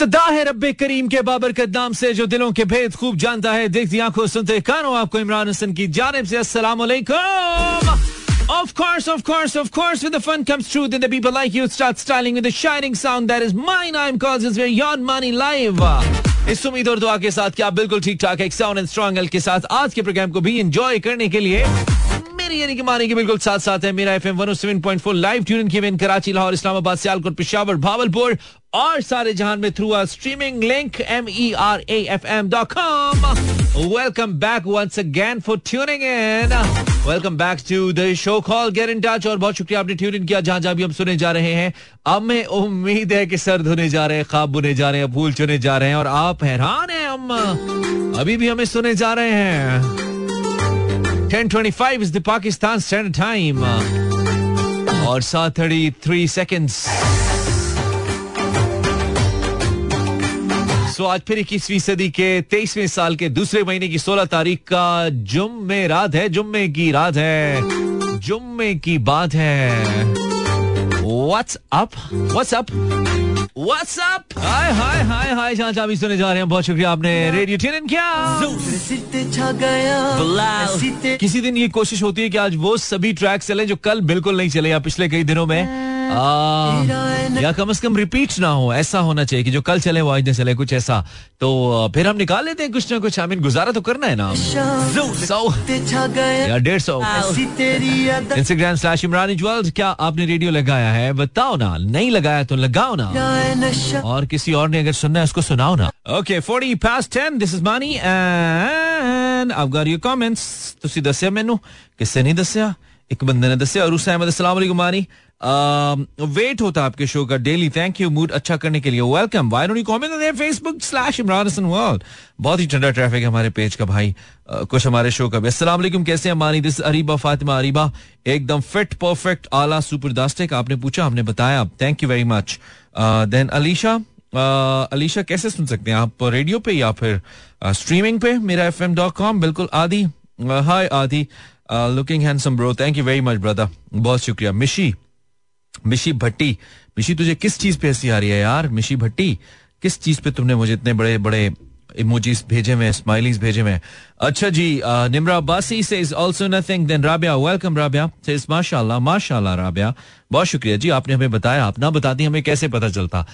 इब्तदा है रब्बे करीम के बाबर नाम से जो दिलों के भेद खूब जानता है देखती आँखों सुनते कानों आपको इमरान हसन की जानब से अस्सलाम Of course, of course, of course, when the fun comes true, then the people like you start styling with the shining sound that is mine. I'm is very Yon Money Live. इस उम्मीद और दुआ के साथ क्या आप बिल्कुल ठीक ठाक एक साउंड एंड स्ट्रॉन्ग के साथ आज के प्रोग्राम को भी एंजॉय करने के लिए मेरी यानी कि मानी बिल्कुल साथ साथ है मेरा एफएम 107.4 लाइव ट्यून की इन कराची, लाहौर, इस्लामाबाद, सियालकोट, पिशावर, भावलपुर और सारे जहान में through streaming link M E R A F M dot com welcome back once again for tuning in welcome back to the show call get in touch और बहुत शुक्रिया आपने ट्यून इन किया। जहाँ जहाँ भी हम सुने जा रहे हैं अब मैं उम्मीद है कि सर धुने जा रहे हैं, खाब बुने जा रहे हैं, फूल चुने जा रहे हैं और आप हैरान हैं हम अभी भी हमें सुने जा रहे हैं। 10:25 is the Pakistan Standard Time. और 7:33 seconds. सो आज फिर इक्कीसवीं सदी के तेईसवें साल के दूसरे महीने की सोलह तारीख का जुम्मे रात है, जुम्मे की रात है, जुम्मे की बात है। What's up what's up what's up hi hi hi hi जहाँ जहाँ भी सुने जा रहे हैं बहुत शुक्रिया आपने रेडियो ट्यून इन किया। किसी दिन ये कोशिश होती है कि आज वो सभी ट्रैक चले जो कल बिल्कुल नहीं चले या पिछले कई दिनों में। या कम से कम रिपीट ना हो ऐसा होना चाहिए कि जो कल चले वो आज न चले कुछ ऐसा। तो फिर हम निकाल लेते हैं कुछ ना कुछ। आई गुजारा तो करना है ना। सौ या डेढ़ सौ। इंस्टाग्राम स्लैश इमरानी ज्वेल्स क्या आपने रेडियो लगाया है? बताओ ना नहीं लगाया तो लगाओ ना। और किसी और ने अगर सुनना है उसको सुनाओ ना okay forty pass ten this is money and I've got your comments ਤੁਸੀਂ ਦੱਸਿਆ ਮੈਨੂੰ ਕਿਸੇ ਨਹੀਂ ਦੱਸਿਆ ਇੱਕ ਬੰਦੇ ਨੇ ਦੱਸਿਆ और अहमद अस्सलाम वालेकुम मानी वेट होता आपके शो का डेली थैंक यू मूड अच्छा करने के लिए welcome why don't you comment on Facebook slash Imran Hasan world बहुत ही ठंडा ट्रैफिक है हमारे पेज का भाई uh, कुछ हमारे शो का भी अस्सलाम वालेकुम कैसे हैं मानी दिस अरीबा फातिमा अरीबा एकदम फिट परफेक्ट आला सुपर दास्टिक आपने पूछा हमने बताया thank you very much then Alisha Alisha कैसे सुन सकते हैं आप रेडियो पे या फिर स्ट्रीमिंग पे मेरा एफ़ एम डॉट कॉम बिल्कुल Adi hi Adi looking handsome bro thank you very much brother बहुत शुक्रिया मिशी मिशी भट्टी मिशी तुझे किस चीज़ पे हँसी आ रही है यार मिशी भट्टी किस चीज़ पे तुमने मुझे इतने बड़े बड़े इमोजीज भेजे हुए स्माइलीज भेजे हुए अच्छा जी Nimra Basi says is also nothing then Rabia welcome Rabia says is माशाल्लाह माशाल्लाह राबिया बहुत शुक्रिया जी, आपने हमें बताया। आप ना बताती, हमें कैसे पता चलता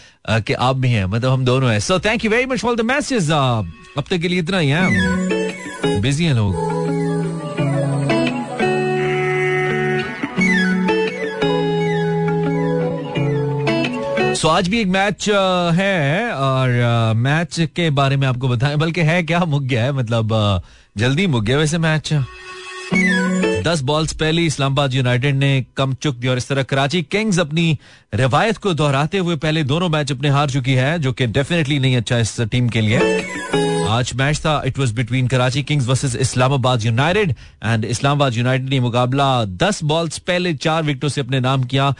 कि आप भी हैं। मतलब हम दोनों हैं। So thank you very much for the message अब तक के लिए इतना ही है। बिज़ी हैं लोग। सो आज भी एक मैच है और मैच के बारे में आपको बताएँ, बल्कि है क्या? मुक गया है मतलब जल्दी मुक गया वैसे मैच दस बॉल्स पहले, इस्लामाबाद यूनाइटेड ने कम चुक दी और इस तरह कराची किंग्स अपनी रिवायत को दोहराते हुए पहले दोनों मैच अपने हार चुकी है, जो कि डेफिनेटली नहीं अच्छा इस टीम के लिए। आज मैच था। It was between Karachi Kings versus Islamabad United and Islamabad United ने मुकाबला 10 बॉल्स पहले चार विकेटों से अपने नाम किया।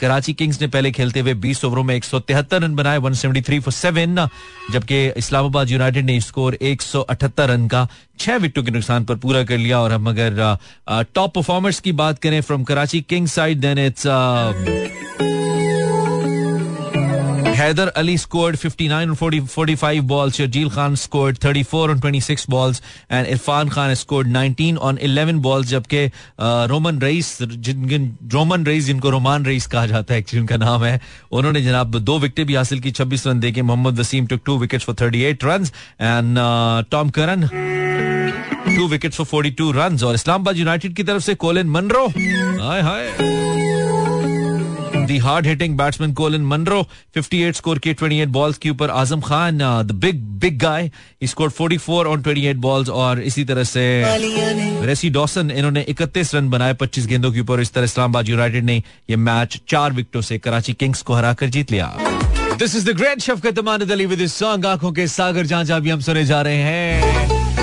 कराची किंग्स ने पहले खेलते हुए 20 ओवरों में एक सौ तिहत्तर रन बनाए 173 फॉर सेवन जबकि इस्लामाबाद यूनाइटेड ने स्कोर एक सौ अठहत्तर रन का छह विकेटों के नुकसान पर पूरा कर लिया। और हम अगर टॉप परफॉर्मर्स की बात करें from Karachi Kings side then it's Haider Ali scored 59 on 40, 45 balls. Shajil Khan scored 34 on 26 balls. And Irfan Khan has scored 19 on 11 balls. जबकि रोमन रईस जिन रोमन रईस जिनको रोमान रईस कहा जाता है actually उनका नाम है उन्होंने जनाब दो विकेट भी हासिल की 26 रन देके Mohammad Wasim took two wickets for 38 run and Tom Curran two wickets for 42 run और इस्लामाबाद यूनाइटेड की तरफ़ से Colin Munro hi hi the hard hitting batsman Colin Munro 58 score के 28 बॉल्स के ऊपर Azam Khan the big big guy score 44 on 28 balls और इसी तरह से रेसी डॉसन इन्होंने 31 रन बनाए 25 गेंदों के ऊपर इस तरह इस्लामाबाद यूनाइटेड ने ये मैच चार विकेटों से कराची किंग्स को हराकर जीत लिया। This is the great Shafqat Amanat Ali with song आँखों के सागर, जहाँ जहाँ भी हम सुने जा रहे हैं।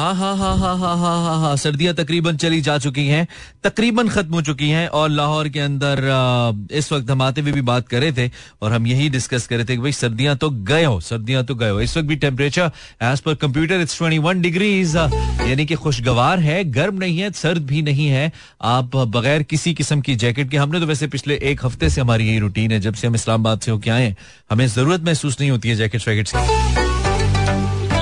हाँ हाँ हाँ हाँ हाँ हाँ हाँ हाँ सर्दियाँ तकरीबन चली जा चुकी हैं, तकरीबन खत्म हो चुकी हैं, और लाहौर के अंदर इस वक्त हम आते हुए भी बात कर रहे थे, और हम यही डिस्कस कर रहे थे कि भाई सर्दियाँ तो गए हो, सर्दियाँ तो गए हो। इस वक्त भी temperature as per computer it's twenty one degrees यानी कि खुशगवार है, गर्म नहीं है, सर्द भी नहीं है। आप बगैर किसी किस्म की जैकेट के, हमने तो वैसे पिछले एक हफ़्ते से हमारी यही रूटीन है, जब से हम इस्लामाबाद से होके आए हमें ज़रूरत महसूस नहीं होती है जैकेट वैकेट की।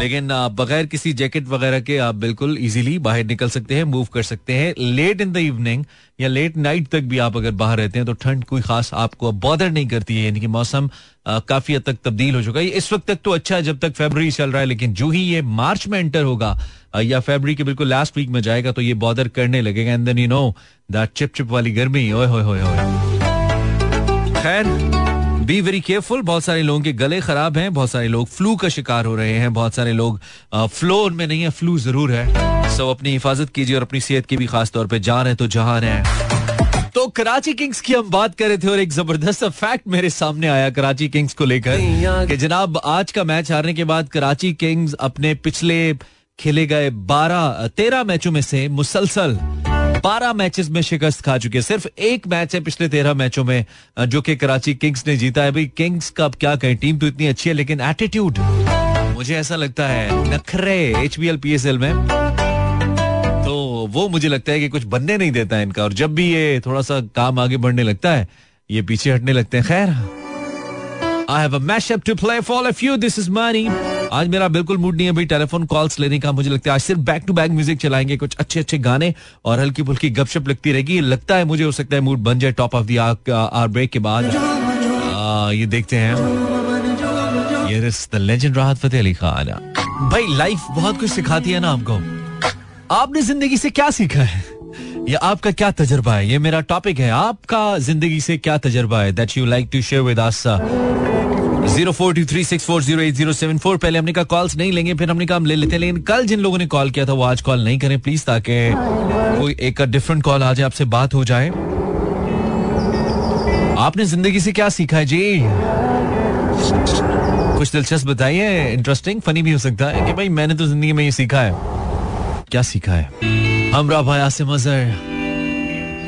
लेकिन बगैर किसी जैकेट वगैरह के आप बिल्कुल इजीली बाहर निकल सकते हैं मूव कर सकते हैं। लेट इन द इवनिंग या लेट नाइट तक भी आप अगर बाहर रहते हैं तो ठंड कोई खास आपको अब बॉदर नहीं करती है। यानी कि मौसम काफ़ी हद तक तब्दील हो चुका है। इस वक्त तक तो अच्छा है, जब तक फेबर चल रहा है, लेकिन जो ही ये मार्च में एंटर होगा या फेबर के बिल्कुल लास्ट वीक में जाएगा तो ये बॉदर करने लगेगा। And then you know that chip चिप वाली गर्मी, ओए होए होए। खैर बी वेरी केयरफुल बहुत सारे लोगों के गले खराब हैं, बहुत सारे लोग फ्लू का शिकार हो रहे हैं, बहुत सारे लोग फ्लो में नहीं है फ्लू ज़रूर है। सब अपनी हिफाजत कीजिए और अपनी सेहत की भी खास तौर पे जा रहे तो जहाँ रहे तो कराची किंग्स की हम बात कर रहे थे और एक ज़बरदस्त फैक्ट मेरे सामने आया कराची किंग्स को लेकर कि जनाब, आज का मैच हारने के बाद कराची किंग्स अपने पिछले खेले गए बारह, तेरह मैचों में से मुसलसल बारह मैचेस में शिकस्त खा चुके सिर्फ़ एक मैच है पिछले तेरह मैचों में जो कि कराची किंग्स ने जीता है। भाई किंग्स का अब क्या कहें? टीम तो इतनी अच्छी है, लेकिन एटीट्यूड मुझे ऐसा लगता है, नखरे H B L P S L में। तो वो मुझे लगता है कि कुछ बनने नहीं देता है इनका, और जब भी ये थोड़ा सा काम आगे बढ़ने लगता है, ये पीछे हटने लगते हैं। खैर I have a mashup to play for a few this is Mani आज मेरा बिल्कुल मूड नहीं है भाई टेलीफोन कॉल्स लेने का मुझे लगता है, आज सिर्फ़ बैक टू बैक म्यूज़िक चलाएँगे, कुछ अच्छे अच्छे गाने और हल्की फुल्की गपशप लगती रहेगी। लगता है मुझे, हो सकता है मूड बन जाए top of the hour break के बाद। ये देखते हैं। लेजेंड राहत फतेह अली खान। भाई लाइफ बहुत कुछ सिखाती है ना आपको आपने ज़िंदगी से क्या सीखा है? या आपका क्या तजर्बा है? ये मेरा टॉपिक है। आपका ज़िंदगी से क्या तजर्बा है? That you like to share with us zero four two three six four zero eight zero seven four. पहले हमने कहा कॉल्स नहीं लेंगे, फिर हमने कहा हम ले लेते हैं, लेकिन कल जिन लोगों ने कॉल किया था, वो आज कॉल नहीं करें। प्लीज़ ताकि कोई एक डिफरेंट कॉल आ जाए आपसे बात हो जाए। आपने ज़िंदगी से क्या सीखा है? जी, कुछ दिलचस्प बताइए इंटरेस्टिंग फनी भी हो सकता है कि भाई, मैंने तो ज़िंदगी में ये सीखा है। क्या सीखा है? हमरा भाई Asim Azhar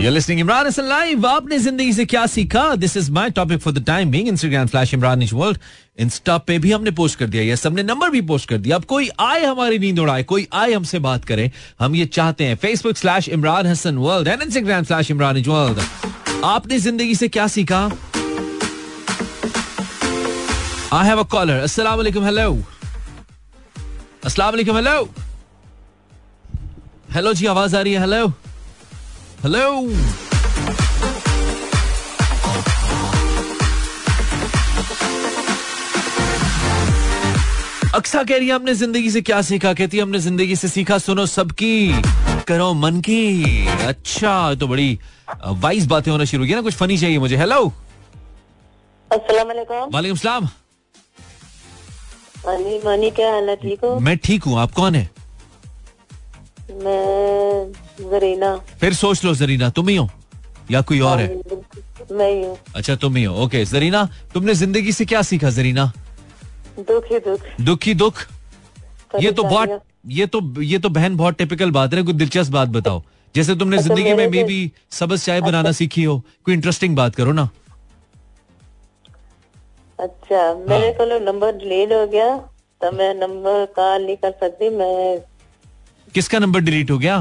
You're listening, Imran. आपने ज़िंदगी से क्या सीखा? This is my topic for the time being Instagram slash Imran world insta पे भी हमने पोस्ट कर दिया ये सबने नंबर भी पोस्ट कर दिया। अब कोई आए हमारी नींद उड़ाए, कोई आए हमसे बात करे, हम ये चाहते हैं। Facebook slash Imran Hasan world and Instagram slash Imran world आपने ज़िंदगी से क्या सीखा? आई हैव अ कॉलर अस्सलाम वालेकुम हेलो अस्सलाम वालेकुम हेलो हेलो जी, आवाज़ आ रही है हेलो हेलो अक्सा कह रही है हमने ज़िंदगी से क्या सीखा? कहती है हमने ज़िंदगी से सीखा सुनो सबकी करो मन की। अच्छा तो बड़ी वाइज बातें होना शुरू की ना कुछ फनी चाहिए मुझे। हेलो वालेकुम सलाम। मानी क्या हाल है ठीक हो? मैं ठीक हूँ आप कौन है? मैं जरीना। फिर सोच लो जरीना तुम ही हो? या कोई और है? हाँ, मैं ही हूँ। अच्छा तुम ही हो। ओके जरीना तुमने ज़िंदगी से क्या सीखा जरीना? दुख ही दुख। दुख ही दुख? ये तो बहुत ये तो ये तो बहन बहुत टिपिकल बात है कोई दिलचस्प बात बताओ। जैसे तुमने अच्छा, ज़िंदगी में मे भी सबस चाय बनाना अच्छा। सीखी हो कोई इंटरेस्टिंग बात करो ना। अच्छा मेरे हाँ। को नंबर डिलीट हो गया तो मैं नंबर कॉल नहीं कर सकती मैं किसका नंबर डिलीट हो गया?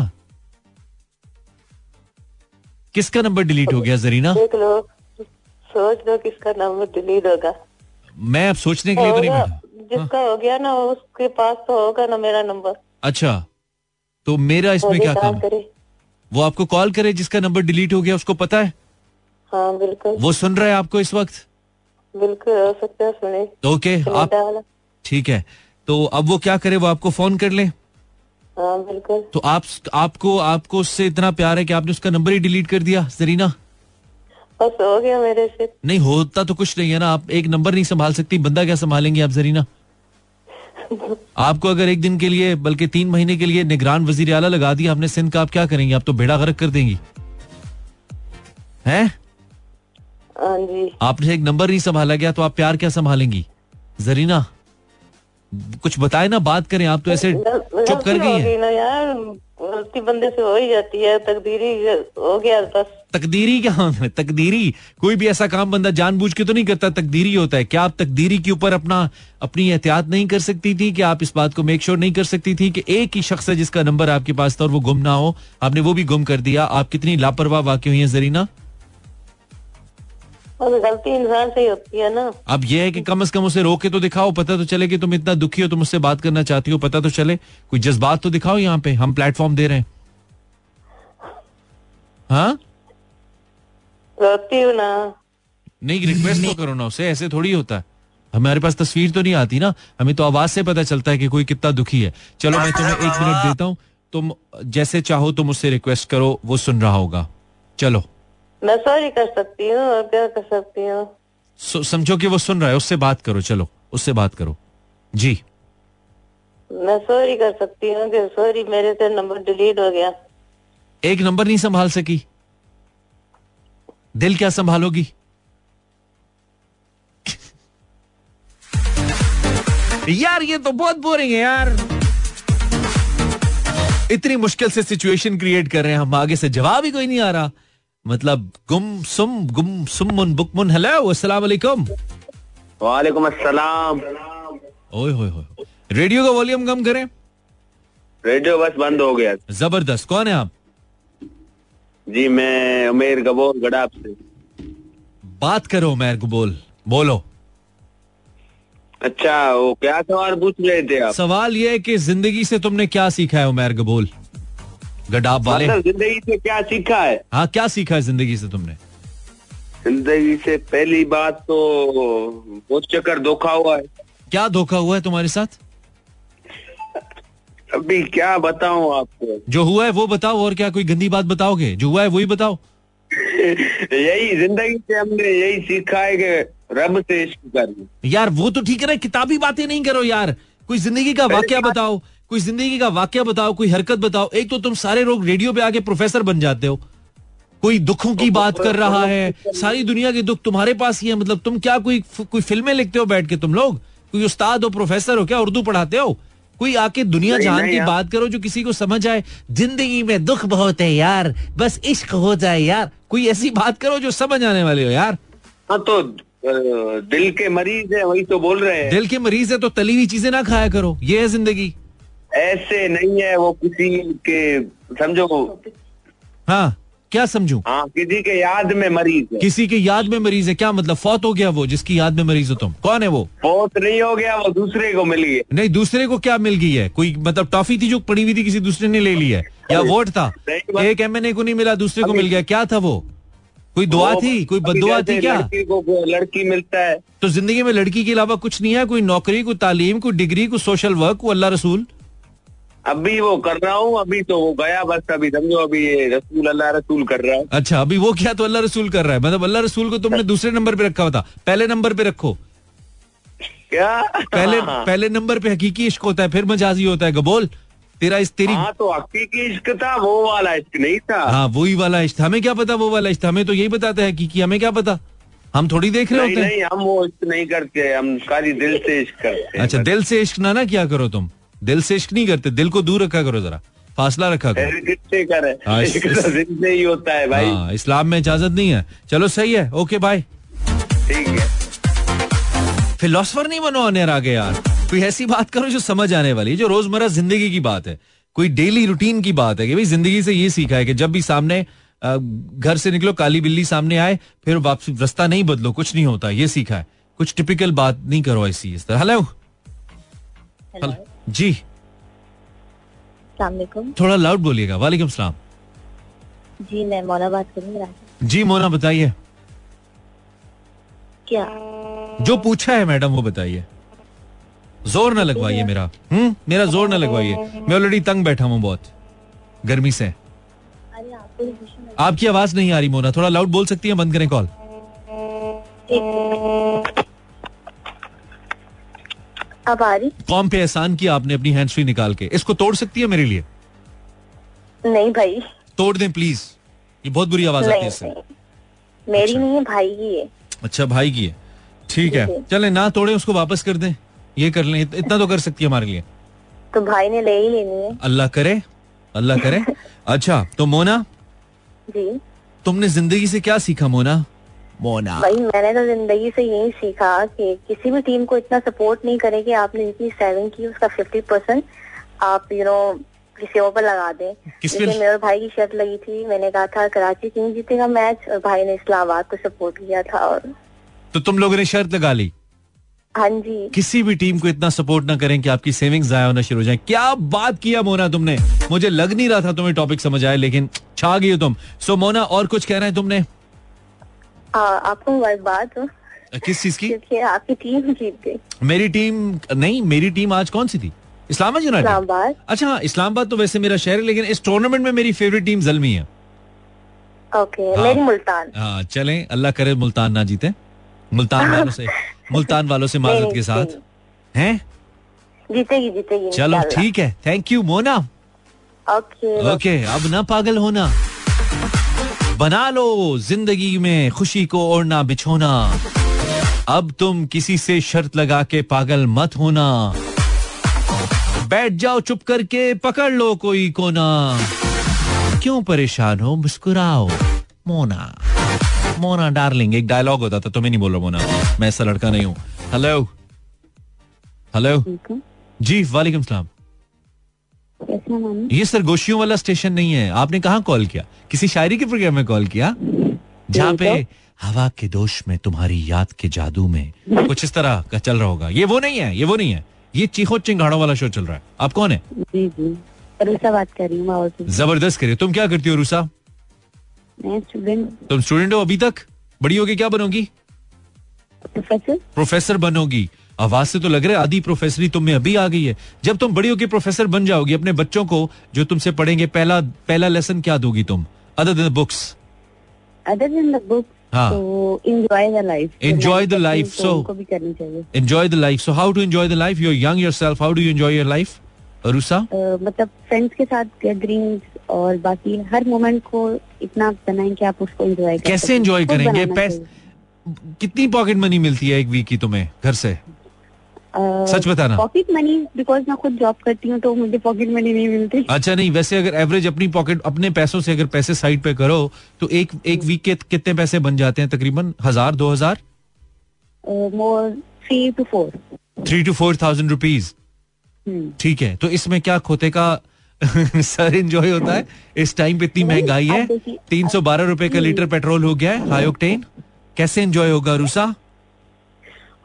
किसका नंबर डिलीट हो गया जरीना? देख लो। सोच लो किसका नंबर डिलीट होगा। मैं अब सोचने के लिए तो नहीं बैठा। जिसका हो। गया ना उसके पास तो होगा ना मेरा नंबर। अच्छा तो मेरा इसमें क्या काम करे। वो आपको कॉल करे जिसका नंबर डिलीट हो गया उसको पता है? हाँ बिल्कुल। वो सुन रहा है आपको इस वक्त? बिल्कुल हो सकता है सुने। ओके आप ठीक है तो अब वो क्या करे वो आपको फ़ोन कर ले। हाँ बिल्कुल। तो आप आपको आपको उससे इतना प्यार है कि आपने उसका नंबर ही डिलीट कर दिया जरीना? बस हो गया मेरे से। नहीं होता तो कुछ नहीं है ना आप एक नंबर नहीं संभाल सकती बंदा क्या संभालेंगे आप जरीना? आपको अगर एक दिन के लिए बल्कि तीन महीने के लिए निगरान वज़ीर आला लगा दिया हमने सिंध का आप क्या करेंगे? आप तो बेड़ा गर्क कर देंगी। हैं? हाँ जी। आपने एक नंबर नहीं संभाला गया तो आप प्यार क्या संभालेंगी? जरीना? कुछ बताए ना बात करें आप तो ऐसे चुप कर गई है। ना यार गलती बंदे से हो ही जाती है तकदीरी हो गया बस। तकदीरी क्या है तकदीरी? कोई भी ऐसा काम बंदा जानबूझ के तो नहीं करता तकदीरी होता है। क्या आप तकदीरी के ऊपर अपना अपनी एहतियात नहीं कर सकती थी? कि आप इस बात को मेक श्योर नहीं कर सकती थी कि एक ही शख्स है जिसका नंबर आपके पास था और वो गुम ना हो? आपने वो भी गुम कर दिया। आप कितनी लापरवाह वाकई हुई है जरीना? और गलती इंसान से ही होती है ना। अब यह है कि कम से कम उसे रोके तो दिखाओ पता तो चले कि तुम इतना दुखी हो तुम उससे बात करना चाहती हो पता तो चले। कोई जज्बात तो दिखाओ यहाँ पे हम प्लेटफॉर्म दे रहे हैं। हाँ? रोती हूँ ना। नहीं रिक्वेस्ट तो करो ना उसे ऐसे थोड़ी होता। है हमारे पास तस्वीर तो नहीं आती ना। हमें तो आवाज़ से पता चलता है कि कोई कितना दुखी है। चलो मैं तुम्हें एक मिनट देता हूँ। तुम जैसे चाहो तुम उससे रिक्वेस्ट करो वो सुन रहा होगा। चलो। मैं सॉरी कर सकती हूँ और क्या कर सकती हूँ? समझो कि वो सुन रहा है उससे बात करो चलो उससे बात करो। जी। मैं सॉरी कर सकती हूँ कि सॉरी मेरे से नंबर डिलीट हो गया। एक नंबर नहीं संभाल सकी। दिल क्या संभालोगी? यार ये तो बहुत बोरिंग है यार। इतनी मुश्किल से सिचुएशन क्रिएट कर रहे हैं हम आगे से जवाब ही कोई नहीं आ रहा। मतलब गुम सुम गुम सुमुन बुकमुन हेलो अस्सलाम वालेकुम। वालेकुम अस्सलाम। ओए होए होए रेडियो का वॉल्यूम कम करें। रेडियो बस बंद हो गया। ज़बरदस्त। कौन है आप? जी मैं उमेर गबोर गडाप से। बात करो उमेर गबोल। बोलो। अच्छा वो क्या सवाल पूछ रहे थे आप? सवाल ये है कि ज़िंदगी से तुमने क्या सीखा है उमेर गबोल? गडाब वाले। मतलब ज़िंदगी से क्या सीखा है? हाँ क्या सीखा है ज़िंदगी से तुमने? ज़िंदगी से पहली बात तो बहुत चक्कर धोखा हुआ है। क्या धोखा हुआ है तुम्हारे साथ? अभी क्या बताऊँ आपको? जो हुआ है वो बताओ और क्या कोई गंदी बात बताओगे? जो हुआ है वही बताओ। यही ज़िंदगी से हमने यही सीखा है कि रब से इश्क करना। यार वो तो ठीक है ना किताबी बातें नहीं करो यार। कोई ज़िंदगी का वाक्य बताओ। कोई ज़िंदगी का वाक्य बताओ कोई हरकत बताओ एक तो तुम सारे लोग रेडियो पे आके प्रोफेसर बन जाते हो। कोई दुखों की बात कर रहा है सारी दुनिया के दुख तुम्हारे पास ही है मतलब तुम क्या कोई कोई फ़िल्में लिखते हो बैठ के तुम लोग? कोई उस्ताद हो प्रोफेसर हो क्या उर्दू पढ़ाते हो? कोई आके दुनिया जहान की बात करो जो किसी को समझ आए ज़िंदगी में दुख बहुत है यार बस इश्क हो जाए यार। कोई ऐसी बात करो जो समझ आने वाले हो यार। हाँ तो दिल के मरीज़ है वही तो बोल रहे हैं। दिल के मरीज़ है तो तली हुई चीज़ें ना खाया करो ये है ज़िंदगी। ऐसे नहीं है वो किसी के समझो। हाँ क्या समझू? हाँ किसी के याद में मरीज़ है। किसी की याद में मरीज़ है क्या मतलब? फौत हो गया वो जिसकी याद में मरीज़ हो तुम। कौन है वो? बहुत नहीं हो गया वो दूसरे को मिली है नहीं दूसरे को क्या मिल गई है? कोई मतलब टॉफी थी जो पड़ी हुई थी किसी दूसरे ने ले ली है? या वोट था? एक एमएनए को नहीं मिला दूसरे को मिल गया। क्या था वो? कोई दुआ थी? कोई बदुआ थी क्या? लड़की को को लड़की मिलता है। तो ज़िंदगी में लड़की के अलावा कुछ नहीं है? कोई नौकरी कोई तालीम कोई डिग्री कोई सोशल वर्क कोई अल्लाह रसूल? अभी वो कर रहा हूँ अभी तो वो गया बस अभी समझो अभी ये रसूल अल्लाह रसूल कर रहा है। अच्छा अभी वो क्या तो अल्लाह रसूल कर रहा है? मतलब अल्लाह रसूल को तुमने दूसरे नंबर पे रखा था। पहले नंबर पे रखो। क्या? पहले हाँ, पहले नंबर पे हकीकी इश्क होता है फिर मजाजी होता है गबोल। तेरा इस तेरी हाँ तो हकीकी इश्क था वो वाला इश्क नहीं था। हाँ वही वाला इश्क हमें क्या पता वो वाला इश्क हमें तो यही बताता है कि हमें क्या पता? हम थोड़ी देख रहे होते हैं। नहीं हम वो इश्क नहीं करते हम सारी दिल से इश्क करते हैं अच्छा दिल से इश्क ना ना क्या करो तुम। दिल से इश्क नहीं करते दिल को दूर रखा करो जरा फासला रखा करो। करे हाँ, इश्क तो से ही होता है भाई। हाँ इस्लाम में इजाज़त नहीं है। चलो सही है। ओके बाय ठीक है। फिलोसफर नहीं बनो अनेर आगे यार। कोई ऐसी बात करो जो समझ आने वाली है जो रोज़मर्रा ज़िंदगी की बात है। कोई डेली रूटीन की बात है कि भाई ज़िंदगी से ये सीखा है कि जब भी सामने घर से निकलो काली बिल्ली सामने आए फिर वापसी रास्ता नहीं बदलो कुछ नहीं होता ये सीखा है। कुछ टिपिकल बात नहीं करो ऐसी इस तरह। हेलो हेलो जी। थोड़ा लाउड बोलिएगा। वालेकुम सलाम। जी मैं मौना बात जी मोना बताइए। क्या? जो पूछा है मैडम वो बताइए। ज़ोर ना लगवाइए मेरा। हम्म मेरा ज़ोर ना लगवाइए। मैं ऑलरेडी तंग बैठा हूँ बहुत। गर्मी से। आपकी आवाज़ नहीं आ रही मोना। थोड़ा लाउड बोल सकती है? बंद करें कॉल अब आ रही। कॉम पे एहसान किया आपने अपनी हैंड फ्री निकाल के? इसको तोड़ सकती है मेरे लिए? नहीं भाई। तोड़ दें प्लीज़ ये बहुत बुरी आवाज़ आती है इससे। मेरी अच्छा। नहीं है भाई की है। अच्छा भाई की है। ठीक है। चले ना तोड़े उसको वापस कर दें। ये कर लें इतना तो कर सकती है हमारे लिए। तो भाई ने ले ही लेनी है। अल्लाह करे अल्लाह करे। अच्छा तो मोना जी। तुमने ज़िंदगी से क्या सीखा मोना? मोना। भाई मैंने तो ज़िंदगी से यही सीखा कि किसी भी टीम को इतना सपोर्ट नहीं करे कि आपने जितनी सेविंग की उसका फिफ्टी परसेंट आप यू नो किसी और पर लगा दें। जैसे मेरे भाई की शर्त लगी थी मैंने कहा था कराची किंग जीतेगा मैच और भाई ने इस्लामाबाद को सपोर्ट किया था और तो तुम लोगों ने शर्त लगा ली? हाँ जी। किसी भी टीम को इतना सपोर्ट ना करें कि आपकी सेविंग जाया होना शुरू हो जाए। क्या बात किया मोना तुमने? मुझे लग नहीं रहा था तुम्हें टॉपिक समझ आए लेकिन छा गई हो तुम। सो मोना और कुछ कह रहे हैं तुमने? आपको मुबारकबाद हो। किस चीज़ की? क्योंकि आपकी टीम जीत गई। मेरी टीम नहीं मेरी टीम आज कौन सी थी? इस्लामाबाद यूनाइटेड इस्लामाबाद। अच्छा हाँ, इस्लामाबाद तो वैसे मेरा शहर है लेकिन इस टूर्नामेंट में मेरी फेवरेट टीम जलमी है। ओके हाँ। मेरी मुल्तान। हाँ चलें अल्लाह करे मुल्तान ना जीते। मुल्तान वालों से मुल्तान वालों से माजरत के साथ। हैं? जीतेगी जीतेगी चलो ठीक है। Thank you Mona. Okay okay अब ना पागल होना। बना लो ज़िंदगी में खुशी को ओढ़ना बिछोना। अब तुम किसी से शर्त लगा के पागल मत होना। बैठ जाओ चुप करके पकड़ लो कोई कोना। क्यों परेशान हो? मुस्कुराओ। मोना। मोना डार्लिंग एक डायलॉग होता था तुम्हें नहीं बोल रहा मोना। मैं ऐसा लड़का नहीं हूँ। हेलो हेलो जी वालेकुम सलाम। ये सरगोशियों वाला स्टेशन नहीं है। आपने कहा कॉल किया? किसी शायरी के प्रोग्राम में कॉल किया? जहाँ पे हवा के दोष में तुम्हारी याद के जादू में। कुछ इस तरह का चल रहा होगा। ये वो नहीं है ये वो नहीं है। ये चीखो चिंगाड़ों वाला शो चल रहा है। आप कौन है? जी जी। रुसा बात कर रही हूँ ज़बरदस्त करिए। तुम क्या करती हो रूसा? मैं स्टूडेंट तुम स्टूडेंट हो अभी तक? बड़ी होगी क्या बनोगी? Professor professor बनोगी। आवाज़ से तो लग रहा है आधी प्रोफेसरी तुम में अभी आ गई है जब तुम बड़ी होगी प्रोफेसर बन जाओगी अपने बच्चों को जो तुमसे पढ़ेंगे पहला पहला लेसन क्या दोगी तुम other than books other than the book enjoy the life Enjoy the life, so- उनको भी करनी चाहिए enjoy the life. So how to enjoy the life? You're young yourself. How do you enjoy your life? Arusa? मतलब friends के साथ gatherings और बाकी हर moment को इतना बनाएँ कि आप उसको एंजॉय कैसे एंजॉय करेंगे बनाना कितनी पॉकेट मनी मिलती है एक वीक की तुम्हें घर से सच बताना। पॉकेट मनी बिकॉज़ मैं खुद जॉब करती हूँ तो मुझे पॉकेट मनी नहीं मिलती। अच्छा नहीं वैसे अगर एवरेज अपनी पॉकेट अपने पैसों से अगर पैसे साइड पे करो तो एक एक वीक के कितने पैसे बन जाते हैं तकरीबन? हज़ार दो हज़ार? More three two four three two four thousand rupees ठीक है तो इसमें क्या खोते का सर एंजॉय होता है? इस टाइम पे इतनी महँगाई है। तीन सौ बारह रुपए का लीटर पेट्रोल हो गया है हाई ऑक्टेन कैसे एंजॉय होगा रूसा?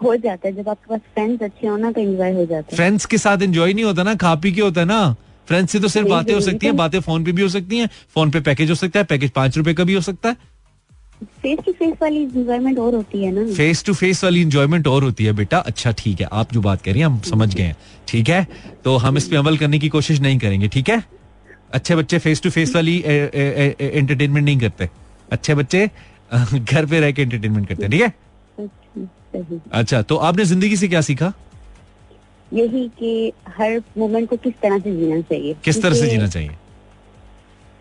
हो जाता है। जब आपके पास फ्रेंड्स अच्छे हो ना तो एंजॉय हो जाता है। फ्रेंड्स के साथ एंजॉय नहीं होता ना खा पी के होता है ना। फ्रेंड्स से तो सिर्फ़ बातें हो सकती हैं बातें फ़ोन पे भी हो सकती हैं फ़ोन पे पैकेज हो सकता है पैकेज पाँच रुपए का भी हो सकता है। फेस टू फेस वाली एंजॉयमेंट और होती है ना। फेस टू फेस वाली इंजॉयमेंट और होती है बेटा। अच्छा ठीक है आप जो बात कर रही हैं हम समझ गए हैं। ठीक है? तो हम इस पे अमल करने की कोशिश नहीं करेंगे ठीक है? अच्छे बच्चे फेस टू फेस वाली एंटरटेनमेंट नहीं करते। अच्छे बच्चे घर पे रह के एंटरटेनमेंट करते हैं ठीक है? सही। अच्छा तो आपने ज़िंदगी से क्या सीखा? यही कि हर मोमेंट को किस तरह से जीना चाहिए। किस तरह से जीना चाहिए?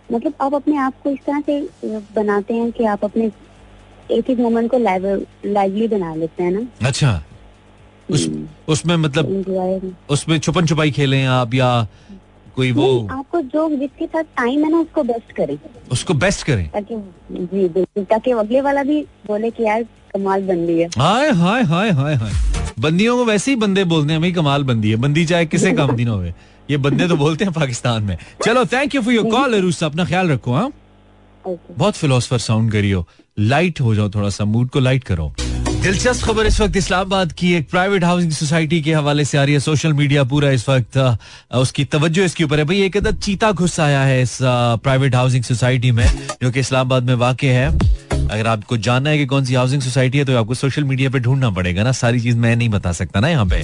मतलब आप अपने आप को इस तरह से बनाते हैं कि आप अपने एक एक मोमेंट को लाइवली बना लेते हैं ना? अच्छा। उस उसमें मतलब उसमें छुपन छुपाई खेलें आप या कोई वो आपको जो जिसके साथ टाइम है ना उसको बेस्ट करें। उसको बेस्ट करें? ताकि जी बिल्कुल। ताकि अगले वाला भी बोले कि यार कमाल रही है। हाय हाय हाय हाय हाय। बंदियों को वैसे ही बंदे बोलते हैं भाई कमाल बंदी है। बंदी चाहे किसे काम दिन होवे ये बंदे तो बोलते हैं पाकिस्तान में। चलो thank you for your call Rusa अपना ख्याल रखो हाँ? बहुत फिलोसफर साउंड करियो। लाइट हो जाओ थोड़ा सा मूड को लाइट करो। दिलचस्प खबर इस वक्त इस्लामाबाद की एक प्राइवेट हाउसिंग सोसाइटी के हवाले से आ रही है सोशल मीडिया पूरा इस वक्त उसकी तवज्जो इसके ऊपर है। भाई एक अदद चीता घुस आया है इस प्राइवेट हाउसिंग सोसाइटी में जो कि इस्लामाबाद में वाक़ है। अगर आपको जानना है कि कौन सी हाउसिंग सोसाइटी है तो आपको सोशल मीडिया पे ढूंढना पड़ेगा ना। सारी चीज़ मैं नहीं बता सकता ना यहाँ पे।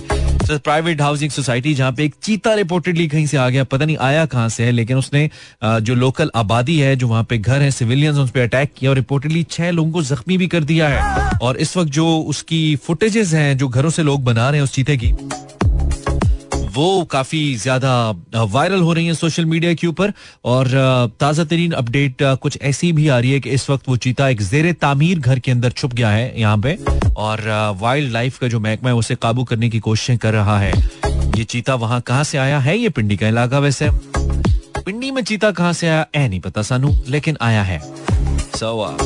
तो प्राइवेट हाउसिंग सोसाइटी जहाँ पे एक चीता रिपोर्टेडली कहीं से आ गया, पता नहीं आया कहाँ से है, लेकिन उसने जो लोकल आबादी है, जो वहाँ पे घर है सिविलियंस उस पर अटैक किया और रिपोर्टेडली छह लोगों को जख्मी भी कर दिया है। और इस वक्त जो उसकी फुटेजेस हैं, जो घरों से लोग बना रहे हैं उस चीते की वो काफ़ी ज़्यादा वायरल हो रही है सोशल मीडिया के ऊपर और ताज़ा तरीन अपडेट कुछ ऐसी भी आ रही है कि इस वक्त वो चीता एक जेर तामीर घर के अंदर छुप गया है यहाँ पे और वाइल्ड लाइफ का जो महकमा है उसे काबू करने की कोशिशें कर रहा है। ये चीता वहाँ कहाँ से आया है? ये पिंडी का इलाका वैसे। पिंडी में चीता कहाँ से आया? ए नहीं पता सानू, लेकिन आया है। So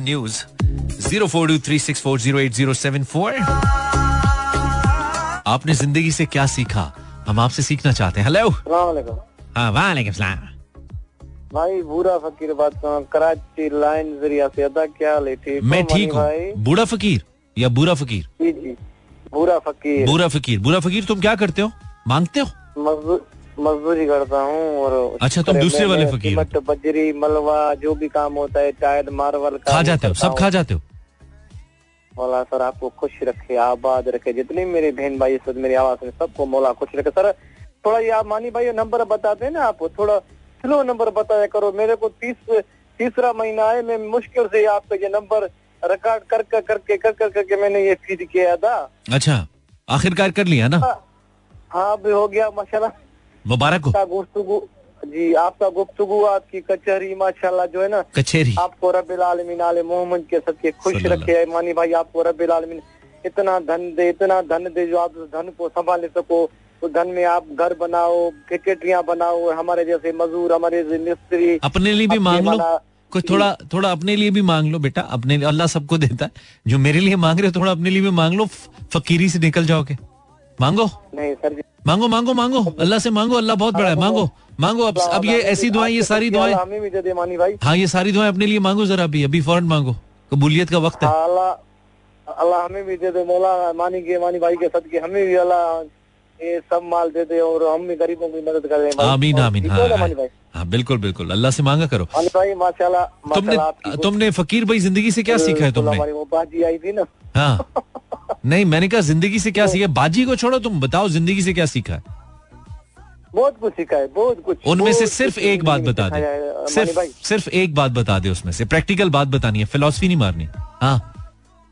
news zero four two three six four zero eight zero seven four. आपने ज़िंदगी से क्या सीखा? हम आपसे सीखना चाहते हैं। हेलो हाँ वालेकुम सलाम। भाई बुरा फकीर बात कर कराची लाइन ज़रिया से अदा क्या ठीक मैं ठीक हूँ। बूढ़ा फकीर या बुरा फकीर? जी जी। बुरा फकीर। बुरा फकीर। बुरा फकीर तुम क्या करते हो? मांगते हो? मजदू- मजदूरी करता हूँ और अच्छा, तुम दूसरे वाले फकीर। बजरी मलवा जो भी काम होता है टायर मार्बल का खा जाते हो सब खा जाते हो? मौला सर आपको खुश रखे आबाद रखे। जितने मेरे बहन भाई इस वक्त मेरी आवाज़ में सबको मौला खुश रखे। सर थोड़ा ये आप मानी भाई नंबर बताते हैं ना आप थोड़ा स्लो नंबर बताया करो। मेरे को तीस तीसरा महीना है मैं मुश्किल से आपका ये नंबर रिकॉर्ड कर कर करके कर कर करके मैंने ये फ़ीड किया था। अच्छा आखिरकार कर लिया ना? हाँ भी हो गया माशाल्लाह। मुबारक हो। गुफ्तगू जी आपका गुफ्तगू आपकी कचहरी माशाल्लाह जो है ना कचहरी। आपको रब्बिल आलमीन आले मोहम्मद के सदके खुश रखे मानी भाई आपको रब्बिल आलमीन इतना धन दे इतना धन दे जो आप धन को संभाल सको उस धन में आप घर बनाओ फैक्ट्रियाँ बनाओ हमारे जैसे मजदूर हमारे जैसे मिस्त्री अपने लिए भी मांग लो। कोई थोड़ा थोड़ा अपने लिए भी मांग लो बेटा अपने अल्लाह सबको देता है। जो मेरे लिए मांग रहे हो थोड़ा अपने लिए भी मांग लो फकीरी से निकल जाओगे। मांगो। नहीं सर मांगो मांगो मांगो। अल्लाह से मांगो अल्लाह बहुत बड़ा है। मांगो मांगो। अब अब ये ऐसी दुआएँ ये सारी दुआएँ। हाँ ये सारी दुआएँ अपने लिए मांगो जरा अभी अभी फ़ौरन मांगो। कबूलियत का वक्त है। हाँ, अल्लाह हमें भी दे दे मौला मानी के मानी भाई के सदके हमें भी अल्लाह ये सब माल दे दे और हम भी गरीबों की मदद करें भाई। आमीन आमीन। ठीक हाँ हाँ, हाँ बिल्कुल बिल्कुल। अल्लाह से मांगा करो। मानी भाई माशाल्लाह तुमने तुमने फकीर भाई ज़िंदगी से क्या सीखा है तुमने? हमारी वो बाजी आई थी ना। हाँ। नहीं मैंने कहा ज़िंदगी से क्या सीखा? बाजी को छोड़ो तुम बताओ ज़िंदगी से क्या सीखा है? बहुत कुछ सीखा है बहुत कुछ। उनमें से सिर्फ़ एक बात बता दे। सिर्फ़ सिर्फ़ एक बात बता दे उसमें से। प्रैक्टिकल बात बतानी है फिलोसफी नहीं मारनी। हाँ।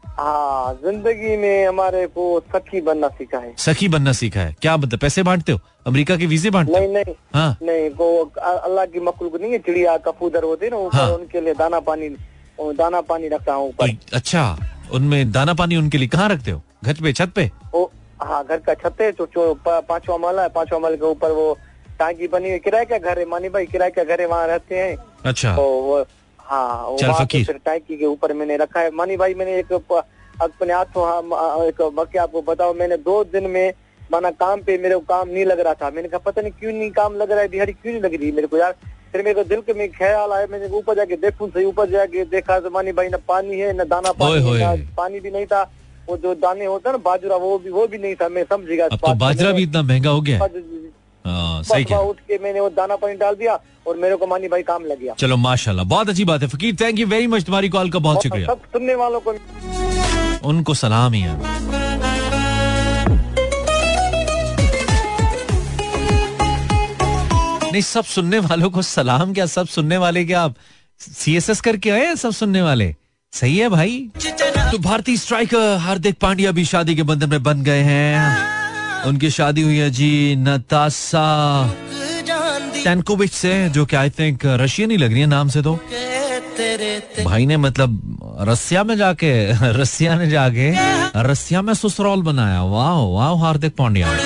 हाँ ज़िंदगी में हमारे को सखी बनना सीखा है। सखी बनना सीखा है। क्या बता पैसे बांटते हो? अमेरिका के वीजे बांटते नहीं नहीं। हाँ। नहीं वो अल्लाह की मखलूक नहीं है चिड़िया कपूदर होते ना हाँ। उनके लिए दाना पानी दाना पानी रखता हूँ अच्छा। उनमें दाना पानी उनके लिए कहाँ रखते हो? घर पे छत पे? वो हाँ घर का छत है जो पांचवा माला है पांचवा माले के ऊपर वो टांगी बनी हुई किराए का घर है मानी भाई किराए का घर है वहाँ रहते हैं। अच्छा। तो वो हाँ वो चल फकीर। फिर टांकी के ऊपर मैंने रखा है। मानी भाई मैंने एक अपने हाथों एक वाक्य आपको बताओ मैंने दो दिन में माना काम पे मेरे को काम नहीं लग रहा था। मैंने कहा पता नहीं क्यों नहीं काम लग रहा है दिहाड़ी क्यों नहीं लग रही मेरे को यार? फिर मेरे को दिल के में ख्याल आया मैंने ऊपर जाके देखूँ सही ऊपर जाके देखा तो मानी भाई न पानी है न दाना पानी। है पानी भी नहीं था। वो जो दाने होता ना बाजरा वो भी वो भी नहीं था मैं समझ गया। तो बाजरा भी इतना महँगा हो गया है। बस- हाँ, सही वहाँ उठ के मैंने वो दाना पानी डाल दिया और मेरे को मानी भाई काम लग गया। चलो माशाल्लाह बहुत अच्छी बात है। Faqeer thank you very much तुम्हारी कॉल का बहुत शुक्रिया। सब सुनने वालों को उनको सलाम ही है नहीं, सब सुनने वालों को सलाम क्या? सब सुनने वाले क्या आप? सी एस एस करके आए सब सुनने वाले? सही है भाई। तो भारतीय स्ट्राइकर हार्दिक पांड्या भी शादी के बंधन में बन गए हैं। उनकी शादी हुई है जी नतासा टैनकोविच से, जो कि आई थिंक रशियन ही लग रही है नाम से तो। भाई ने मतलब रसिया में जाके, रसिया ने जाके रसिया में ससुराल बनाया। वाह वाह Hardik Pandya.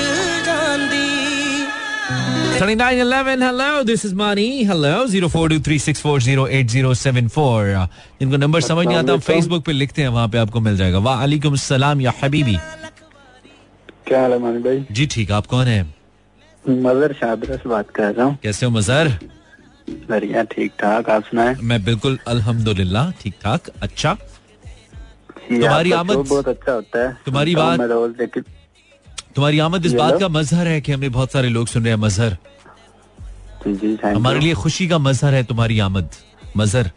3911 hello this is Mani hello 0423640874 इनको नंबर समझ नहीं आता फेसबुक पे लिखते हैं वहाँ पे आपको मिल जाएगा। वालेकुम सलाम या हबीबी। क्या हाल है मानी भाई? जी ठीक आप कौन है? मजर शाबरा से बात कर रहा हूँ। कैसे हो मजर? बढ़िया ठीक ठाक आप सुनाए? मैं बिल्कुल अल्हम्दुलिल्लाह ठीक ठाक अच्छा। तुम्हारी आमद- बहुत अच्छा होता है तुम्हारी बात- तुम्हारी आमद इस बात का मजहर है कि हमें बहुत सारे लोग सुन रहे हैं मजहर। हमारे लिए खुशी का मजहर है तुम्हारी आमद मजहर।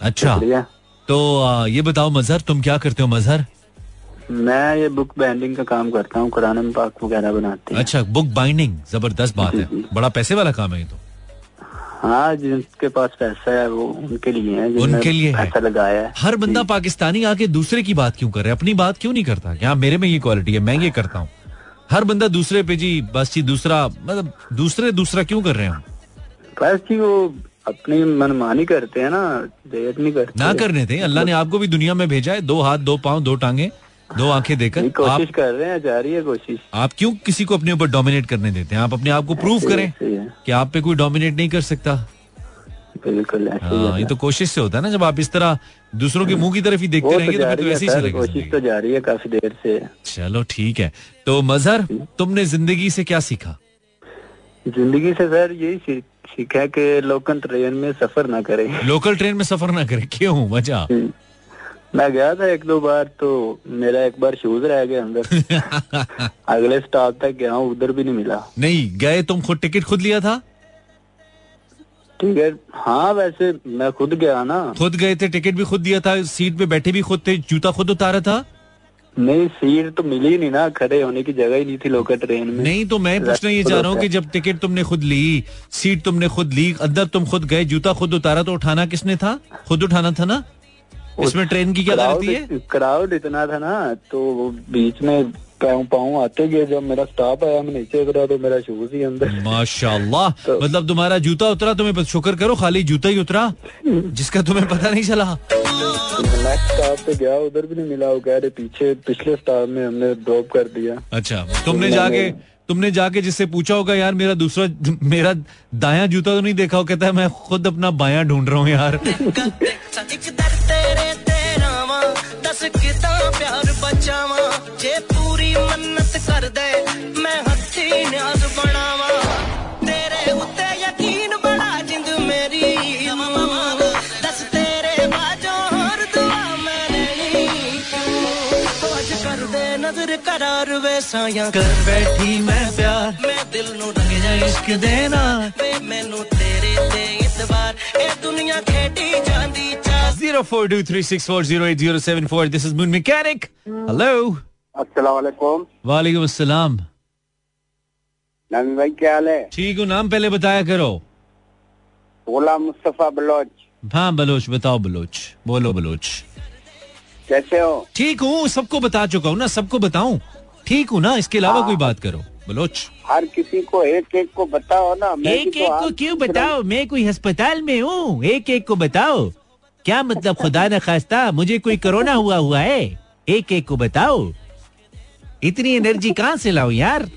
अच्छा तो ये बताओ मजहर तुम क्या करते हो मजहर? मैं ये बुक बाइंडिंग का काम करता हूँ कुरान पाक वगैरह बनाते हैं। अच्छा बुक बाइंडिंग ज़बरदस्त बात है। बड़ा पैसे वाला काम है ये तो। हाँ जिनके पास पैसा है वो उनके लिए है उनके लिए पैसा लगाया है। हर बंदा पाकिस्तानी आके दूसरे की बात क्यों कर रहा है? अपनी बात क्यों नहीं करता? कि हाँ मेरे में ये क्वालिटी है मैं ये करता हूँ। हर बंदा दूसरे पे जी बस जी दूसरा मतलब दूसरे दूसरा क्यों कर रहे हो बस जी वो अपनी मनमानी करते हैं ना नहीं करते। ना करने थे अल्लाह ने आपको भी दुनिया में भेजा है दो हाथ दो पाँव दो टांगे। दो आँखें देकर कोशिश कर रहे हैं जा रही है कोशिश। आप क्यों किसी को अपने ऊपर डोमिनेट करने देते हैं? आप अपने आप को प्रूव करें कि आप पे कोई डोमिनेट नहीं कर सकता। बिल्कुल हाँ ये तो कोशिश से होता है ना जब आप इस तरह दूसरों के मुँह की तरफ़ ही देखते तो रहेंगे तो तो जारी है ऐसे ही चलेगा। कोशिश। तो जारी है काफ़ी देर से। चलो ठीक है। तो मजहर तुमने ज़िंदगी से क्या सीखा? ज़िंदगी से सर यही सीख- कि लोकल ट्रेन में सफ़र ना करें। लोकल ट्रेन में सफ़र ना करें। क्यों? वजह मैं गया था एक दो बार तो मेरा एक बार शूज़ रह गया अंदर। अगले स्टॉप तक गया हूँ उधर भी नहीं मिला। नहीं गए तुम खुद टिकट खुद लिया था? ठीक है हाँ वैसे मैं खुद गया ना। खुद गए थे टिकट भी खुद दिया था सीट पे बैठे भी खुद थे जूता खुद उतारा था? नहीं सीट तो मिली नहीं ना खड़े होने की जगह ही नहीं थी लोकल ट्रेन में। नहीं तो मैं पूछना ये चाह रहा हूँ कि जब टिकट तुमने खुद ली सीट तुमने खुद ली अंदर तुम खुद गए जूता खुद उतारा तो उठाना किसने था? खुद उठाना था ना? इसमें ट्रेन की क्या गलती है? क्राउड इतना था ना तो वो बीच में पाँव पाँव आते गए जब मेरा स्टॉप आया मैं नीचे उतरा तो मेरा शूज़ ही अंदर। माशाल्लाह। तो- मतलब तुम्हारा जूता उतरा तुम्हें शुक्र करो खाली जूता ही उतरा जिसका तुम्हें पता नहीं चला। नेक्स्ट स्टॉप पे गया उधर भी नहीं मिला वो कह रहे पीछे पिछले स्टॉप में हमने ड्रॉप कर दिया। अच्छा तुमने जाके तुमने जाके जिससे पूछा होगा यार मेरा दूसरा मेरा दाया जूता तो नहीं देखा? हो कहता है मैं खुद अपना बाया ढूंढ रहा हूँ यार। ਜਾਵਾਂ ਜੇ ਪੂਰੀ ਮੰਨਤ ਕਰ ਦੇ ਮੈਂ ਹੱਥੀ ਨਿਆਜ਼ ਬਣਾਵਾਂ ਤੇਰੇ ਉੱਤੇ ਯਕੀਨ ਬੜਾ ਜਿੰਦ ਮੇਰੀ ਦੱਸ ਤੇਰੇ ਬਾਝੋਂ ਹੋਰ ਦੁਆ ਮੈਂ ਲੈਣੀ ਫੌਜ ਕਰ ਦੇ ਨਜ਼ਰ ਕਰਾਰ ਵੇ ਸਾਇਆ ਕਰ ਬੈਠੀ ਮੈਂ ਪਿਆਰ ਮੈਂ ਦਿਲ ਨੂੰ ਰੰਗ ਜਾ ਇਸ਼ਕ ਦੇਣਾ ਵੇ ਮੈਨੂੰ ਦੁਨੀਆ ਖੇਡੀ ਜਾਂਦੀ ਚਾ zero four two three six four zero eight zero seven four. This is Moon Mechanic. Hello. अस्सलाम वालेकुम वालेकुम अस्सलाम. नवी भाई क्या हाल है ठीक हूँ नाम पहले बताया करो गोला मुस्तफा बलोच हाँ बलोच बताओ बलोच बोलो बलोच कैसे हो ठीक हूँ सबको बता चुका हूँ ना सबको बताऊं ठीक हूँ ना इसके अलावा कोई बात करो बलोच। हर किसी को एक एक को बताओ ना मैं एक तो एक को आप- क्यों बताओ? मैं कोई अस्पताल में हूँ। एक एक को बताओ। क्या मतलब खुदा न खास्ता? मुझे कोई कोरोना हुआ हुआ है? एक एक को बताओ। इतनी एनर्जी कहाँ से लाओ यार?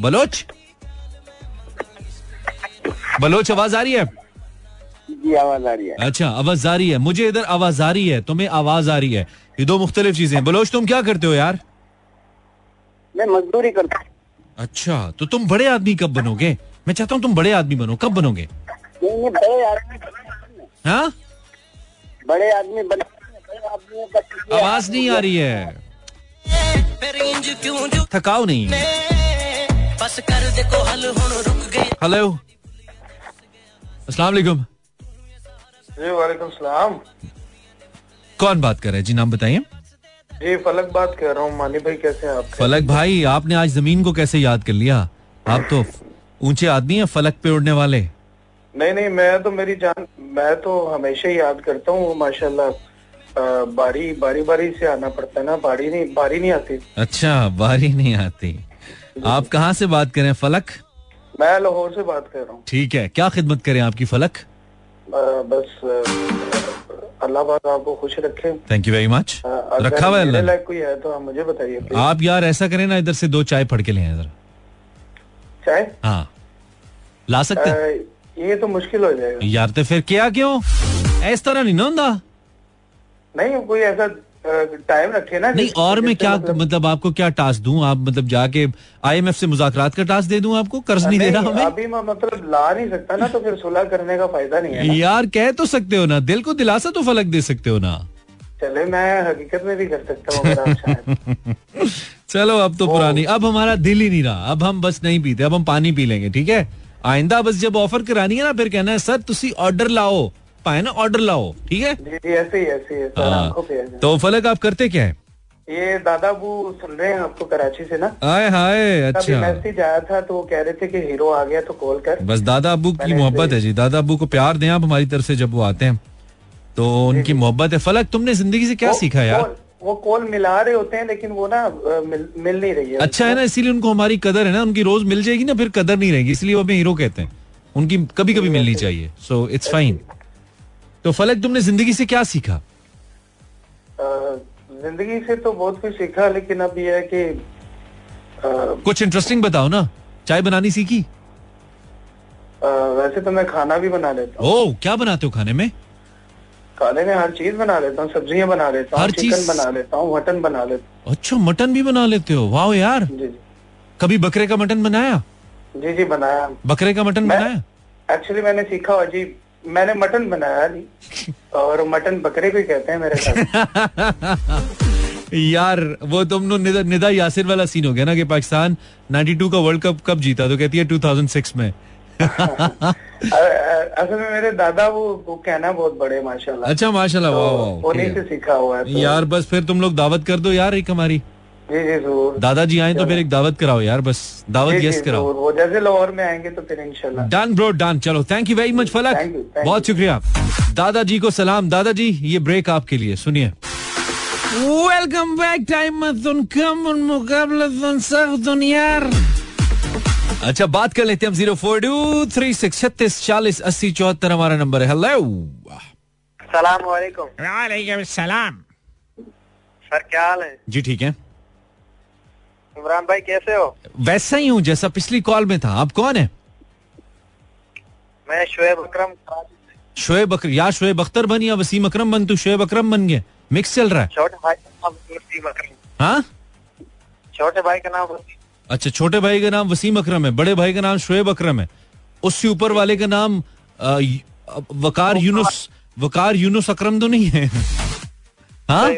बलोच? बलोच आवाज़ आ रही है? जी आवाज़ आ रही है। अच्छा आवाज़ आ रही है। मुझे इधर आवाज़ आ रही है तुम्हें आवाज़ आ रही है। ये दो मुख्तलिफ़ चीज़ें बलोच तुम क्या करते हो यार? मैं मजदूरी करता अच्छा तो तुम बड़े आदमी कब बनोगे? मैं चाहता हूँ तुम बड़े आदमी बनो। कब बनोगे? नहीं नहीं बड़े आदमी हाँ? बड़े आदमी आवाज़ नहीं आ रही है। थकाओ नहीं। बस कर देखो हल रुक गए हेलो अस्सलाम वालेकुम। वालेकुम सलाम। कौन बात कर रहे हैं? जी नाम बताइए। जी फलक बात कर रहा हूँ मानी भाई कैसे हैं आप फलक भाई आपने आज ज़मीन को कैसे याद कर लिया? आप तो ऊँचे आदमी हैं फलक पे उड़ने वाले। नहीं नहीं मैं तो मेरी जान मैं तो हमेशा ही याद करता हूँ माशाल्लाह बारी बारी बारी से आना पड़ता है ना बारी नहीं बारी नहीं आती। अच्छा बारी नहीं आती। आप कहाँ से बात करें फलक? मैं लाहौर से बात कर रहा हूँ। ठीक है क्या खिदमत करें आपकी फलक? बस अल्लाह पाक आपको खुश रखे। थैंक यू वेरी मच रखा हुआ है। लायक कोई है तो आप मुझे बताइए आप यार ऐसा करें ना इधर से दो चाय फड़ के ले आएँ चाय? हाँ। ला सकते आ, ये तो मुश्किल हो जाएगा। यार तो फिर क्या क्यों? इस तरह नहीं ना होता नहीं कोई ऐसा टाइम रखे ना नहीं और मैं क्या मतलब- मतलब आपको क्या टास्क दूँ? आप मतलब जाके आईएमएफ से मुजाकरात का टास्क दे दूँ आपको? कर्ज नहीं, दे रहा हमें? अभी मैं मतलब ला नहीं सकता ना तो फिर सुलह करने का फ़ायदा नहीं है यार कह तो सकते हो ना। दिल को दिलासा तो फलक दे सकते हो ना। चले मैं हकीकत में भी कर सकता हूँ चलो अब तो पुरानी। अब हमारा दिल ही नहीं रहा। अब हम बस नहीं पीते। अब हम पानी पी लेंगे ठीक है? आइंदा बस जब ऑफ़र करानी है ना फिर कहना है सर तुसी ऑर्डर लाओ। पाए ना ऑर्डर लाओ ठीक है? जी जी ऐसे ही ऐसे ही है, तो फलक आप करते क्या है? ये दादा बू सुन रहे हैं आपको कराची से ना? आए हाय अच्छा। मैसेज आया था तो वो कह रहे थे कि हीरो आ गया तो कॉल कर। बस दादा अबू की मोहब्बत है जी। दादा अबू को प्यार दें आप हमारी तरफ़ से जब वो आते हैं। तो उनकी मोहब्बत है। फलक तुमने ज़िंदगी से क्या वो- सीखा यार? वो- वो कॉल मिला रहे होते हैं लेकिन वो ना मिल, मिल नहीं रही है अच्छा है ना इसीलिए उनको हमारी कदर है ना। उनकी रोज मिल जाएगी ना फिर कदर नहीं रहेगी। इसलिए वो हमें हीरो कहते हैं। उनकी कभी कभी मिलनी चाहिए। सो इट्स फाइन तो फलक तुमने ज़िंदगी से क्या सीखा? ज़िंदगी से तो बहुत कुछ सीखा लेकिन अब ये है कि अ, कुछ इंटरेस्टिंग बताओ ना। चाय बनानी सीखी? अ, वैसे तो मैं खाना भी बना लेता हूँ। ओ क्या बनाते हो खाने में? खाने में हर चीज़ बना लेता हूँ सब्ज़ियाँ बना लेता हूँ चिकन चीज़? बना लेता हूँ मटन बना लेता हूँ। अच्छा मटन भी बना लेते हो? वाह यार। जी। जी कभी बकरे का मटन बनाया? जी जी बनाया। बकरे का मटन बनाया? एक्चुअली मैंने सीखा जी मैंने मटन बनाया नहीं। और मटन बकरे ही कहते हैं मेरे साथ। यार वो तुम नो निदा, निदा यासिर वाला सीन हो गया ना कि पाकिस्तान 92 का वर्ल्ड कप कब जीता? तो कहती है 2006 में। असल में मेरे दादा वो वो कहना बहुत बड़े माशाल्लाह। अच्छा माशाल्लाह तो वाह वाह उन्हीं से सीखा हुआ है तो- यार बस फिर तुम लोग दावत कर दो यार एक हमारी। जी जी ज़रूर। दादाजी आए तो फिर एक दावत कराओ यार बस। दावत यस कराओ। वो जैसे लाहौर में आएँगे तो फिर इंशाल्लाह। डन ब्रो डन चलो thank you very much Falak. बहुत शुक्रिया दादाजी को सलाम। दादाजी ये ब्रेक आपके लिए सुनिए। वेलकम बैक टाइम कम मुकाबला यार। अच्छा बात कर लेते हैं हम zero four two three six छत्तीस चालीस अस्सी चौहत्तर हमारा नंबर है। हेलो सलाम वालेकुम। वालेकुम सलाम। सर क्या हाल है? जी ठीक है। इमरान भाई कैसे हो? वैसा ही हूँ जैसा पिछली कॉल में था। आप कौन है? मैं शुएब अकरम। शोएब अकर या शोएब अख्तर बन या वसीम अकरम बन तू शोएब अकरम बन गया। मिक्स चल रहा है। छोटे भाई हाँ? छोटे भाई का नाम वसीम। अच्छा छोटे भाई का नाम वसीम अकरम है बड़े भाई का नाम शोएब अकरम है। उससे ऊपर वाले का नाम वकार यूनुस वकार यूनुस अकरम तो नहीं है। हाँ?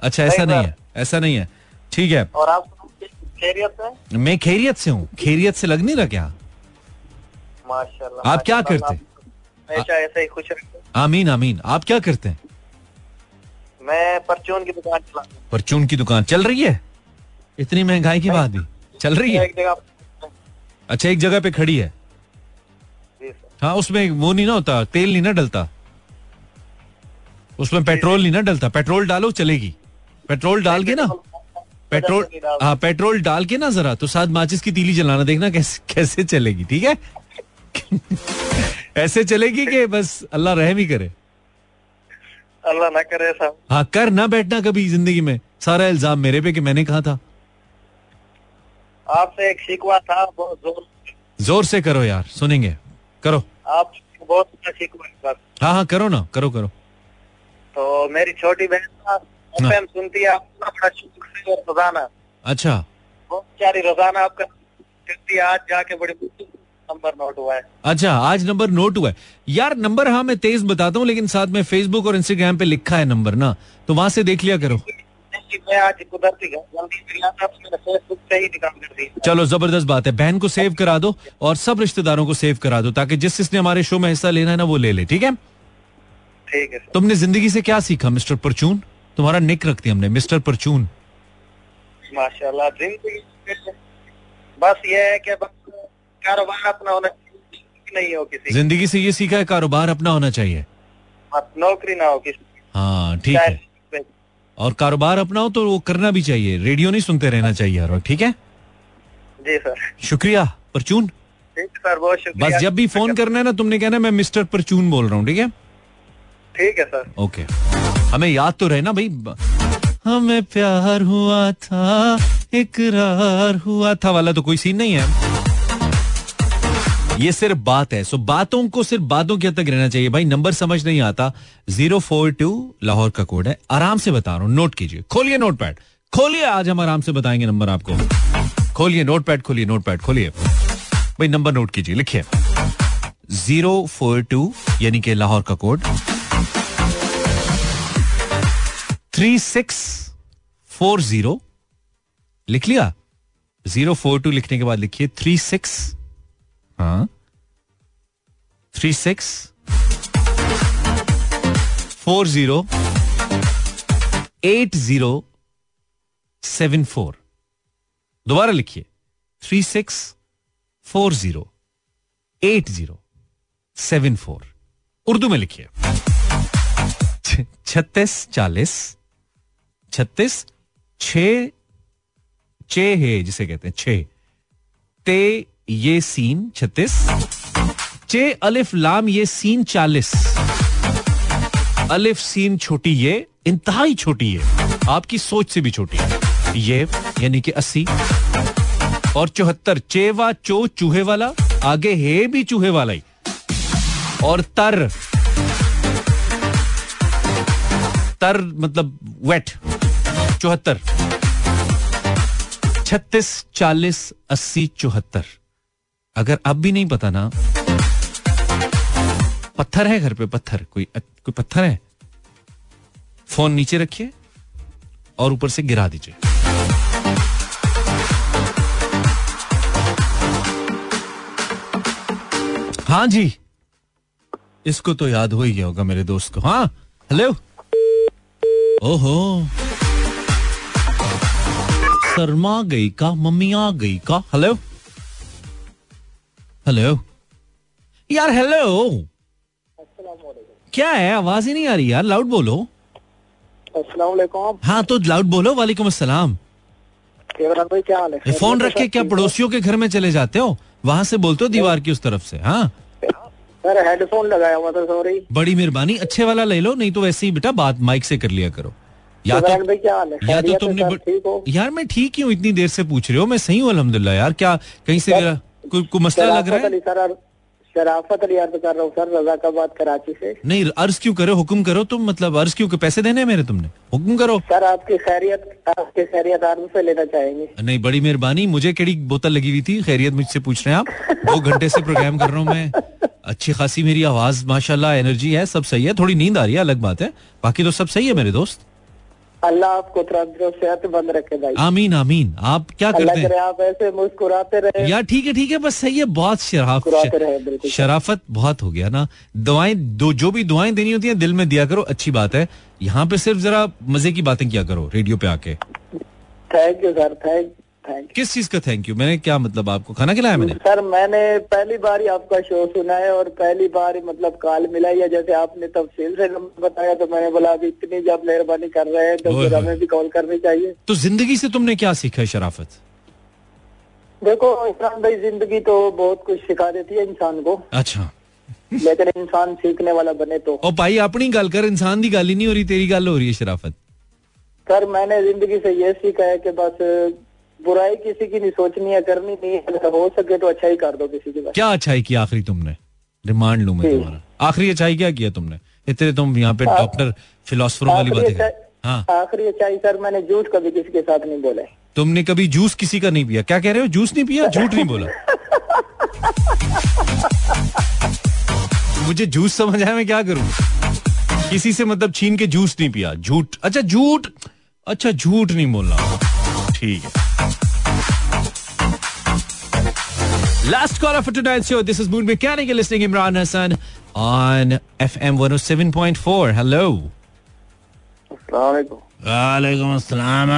अच्छा ऐसा नहीं है ऐसा नहीं है। ठीक है। और आप खैरियत से? मैं खैरियत से हूँ। खैरियत से लग नहीं रहा क्या? माशाल्लाह आप क्या करते? हमेशा ऐसे ही खुश आमीन आमीन। आप क्या करते हैं? मैं परचून की दुकान चलाता परचून की दुकान। चल रही है? इतनी महँगाई की बात भी। चल रही है? एक जगह अच्छा एक जगह पे खड़ी है। हाँ उसमें वो नहीं ना होता तेल नहीं ना डलता। उसमें पेट्रोल नहीं ना डलता। पेट्रोल डालो चलेगी। पेट्रोल डाल के ना। पेट्रोल हाँ पेट्रोल डाल के ना जरा तो साथ माचिस की तीली जलाना देखना कैसे कैसे चलेगी ठीक है? ऐसे चलेगी कि बस अल्लाह रहम ही करे। अल्लाह ना करे साहब हाँ कर ना बैठना कभी ज़िंदगी में। सारा इल्ज़ाम मेरे पे कि मैंने कहा था। आपसे एक शिकवा था बहुत ज़ोर। ज़ोर से करो यार सुनेंगे। करो। आप बहुत अच्छा शिकवा हाँ हाँ करो ना करो करो। तो मेरी छोटी बहन हाँ। एफएम सुनती है आपका बड़ा शुक्र से और रोज़ाना। अच्छा। बहुत सारी रोज़ाना आपका आज जाके बड़ी नंबर नोट हुआ है। अच्छा आज नंबर नोट हुआ है। यार नंबर हाँ मैं तेज बताता हूँ लेकिन साथ में फेसबुक और इंस्टाग्राम पे लिखा है नंबर ना तो वहाँ से देख लिया करो। मैं आज कुदरती फेसबुक से ही निकाल कर दी चलो ज़बरदस्त बात है। बहन को सेव करा दो और सब रिश्तेदारों को सेव करा दो ताकि जिस जिसने हमारे शो में हिस्सा लेना है ना वो ले ले ठीक है? ठीक है। तुमने ज़िंदगी से क्या सीखा मिस्टर परचून? तुम्हारा निक रख दिया हमने मिस्टर परचून। माशाल्लाह ज़िंदगी में बस ये है कि बस कारोबार अपना होना चाहिए, नहीं हो किसी। ज़िंदगी से ये सीखा है कारोबार अपना होना चाहिए। नौकरी ना हो किसी। हाँ ठीक है। और कारोबार अपना हो तो वो करना भी चाहिए। रेडियो नहीं सुनते रहना चाहिए हर वक्त ठीक है? जी सर। शुक्रिया परचून। ठीक सर बहुत शुक्रिया। बस जब भी फ़ोन करना है ना तुमने कहना मैं मिस्टर परचून बोल रहा हूँ ठीक है? ठीक है सर। ओके। हमें याद तो रहे ना भाई हमें प्यार हुआ था, इकरार हुआ था। वाला तो कोई सीन नहीं है। ये सिर्फ़ बात है। सो बातों को सिर्फ़ बातों के हद तक रहना चाहिए। भाई, नंबर समझ नहीं आता। ज़ीरो फोर टू लाहौर का कोड है। आराम से बता रहा हूँ। नोट कीजिए। खोलिए नोट पैड खोलिए, आज हम आराम से बताएँगे नंबर आपको। खोलिए नोट पैड खोलिए नोट पैड खोलिए। भाई, नंबर नोट कीजिए। लिखिए। ज़ीरो फोर टू, यानी कि लाहौर का code. Three six four zero लिख लिया। ज़ीरो फोर टू लिखने के बाद लिखिए थ्री सिक्स। हाँ। Three six four zero eight zero seven four. दोबारा लिखिए। Three six four zero eight zero seven four. Urdu में लिखिए। छत्तीस चालीस छत्तीस, छ चे है, जिसे कहते हैं, छे। ते, ये सीन, छत्तीस। चे अलिफ, लाम, ये सीन, चालीस। अलिफ, सीन, छोटी, ये। इंतहाई छोटी है आपकी सोच से भी छोटी है। ये, यानी कि अस्सी। और चौहत्तर चेवा चो, चूहे वाला। आगे हे भी चूहे वाला ही। और तर। तर मतलब वेट चौहत्तर। छत्तीस, चालीस, अस्सी, चौहत्तर। अगर अब भी नहीं पता ना, पत्थर है घर पे, पत्थर। कोई कोई पत्थर है? फ़ोन नीचे रखिए और ऊपर से गिरा दीजिए। हाँ जी। इसको तो याद हो ही गया होगा मेरे दोस्त को। हाँ हेलो। ओहो। शर्मा गई का मम्मी आ गई का? हेलो हेलो यार हेलो क्या है? आवाज़ ही नहीं आ रही यार। लाउड बोलो। अस्सलाम हाँ तो लाउड बोलो। वालेकुम अस्सलाम। क्या हाल है? फ़ोन रख के क्या पड़ोसियों के घर में चले जाते हो? वहाँ से बोलते हो दीवार की उस तरफ़ से हाँ? हेडफोन लगाया हुआ था सॉरी बड़ी मेहरबानी। अच्छे वाला ले लो नहीं तो वैसे ही बेटा बात माइक से कर लिया करो। या तो या तो तुमने यार मैं ठीक ही हूँ इतनी देर से पूछ रहे हो मैं सही हूँ अल्हम्दुलिल्लाह यार क्या कहीं से मेरा कोई कोई मसला लग रहा है? शराफत अली अर्ज़ कर रहा हूँ सर रजाकाबाद कराची से। नहीं अर्ज़ क्यों करो हुक्म करो तुम मतलब अर्ज़ क्यों पैसे देने मेरे तुमने? हुक्म करो। सर आपकी खैरियत आपकी खैरियत से लेना चाहेंगे। नहीं बड़ी मेहरबानी मुझे केड़ी बोतल लगी हुई थी खैरियत मुझसे पूछ रहे हैं आप। दो घंटे से प्रोग्राम कर रहा हूँ मैं। अच्छी खासी मेरी आवाज़ माशाल्लाह एनर्जी है सब सही है थोड़ी नींद आ रही है अलग बात है। बाकी तो सब सही है मेरे दोस्त। अल्लाह आपको सेहतमंद रखे भाई। आमीन आमीन। आप क्या करते हैं? आप ऐसे मुस्कुराते रहे। यार ठीक है ठीक है बस सही है बहुत शराफ शर, रहे शराफत बहुत हो गया ना। दवाएँ दो जो भी दुआएँ देनी होती हैं दिल में दिया करो अच्छी बात है। यहाँ पे सिर्फ़ जरा मज़े की बातें किया करो रेडियो पे आके। Thank you sir thank thank किस चीज़ का थैंक यू मैंने क्या मतलब आपको? खाना खिलाया मैंने? सर मैंने पहली बार ही आपका शो सुना है और पहली बार ही मतलब कॉल मिला या जैसे आपने तफसील से बताया तो मैंने बोला अभी इतनी जब मेहरबानी कर रहे हैं तो फिर हमें भी कॉल करनी चाहिए. तो ज़िंदगी से तुमने क्या सीखा है शराफत? देखो इमरान भाई ज़िंदगी तो बहुत कुछ सिखा देती है इंसान को। अच्छा। लेकिन इंसान सीखने वाला बने तो। ओ भाई अपनी गल कर इंसान की गल ही नहीं हो रही तेरी गल हो रही है शराफत। सर मैंने ज़िंदगी से ये सीखा है कि बस बुराई किसी की नहीं सोचनी है करनी नहीं है हो सके तो अच्छा ही कर दो किसी की क्या अच्छाई की आखिरी तुमने? रिमांड लू मैं तुम्हारा। आखिरी अच्छाई क्या किया तुमने? इतने तुम यहाँ पे डॉक्टर फिलोसफरों वाली बातें हाँ। आखिरी अच्छाई सर मैंने झूठ कभी किसी के साथ नहीं बोला तुमने कभी जूस किसी का नहीं पिया? क्या कह रहे हो? जूस नहीं पिया? झूठ नहीं बोला? मुझे जूस समझ आया मैं क्या करूँ? किसी से मतलब छीन के जूस नहीं पिया? झूठ। अच्छा झूठ। अच्छा झूठ नहीं बोलना। ठीक है। Last call for tonight show this is mood mechanic listening Imran Hasan on FM 107.4 hello अस्सलाम वालेकुम अस्सलाम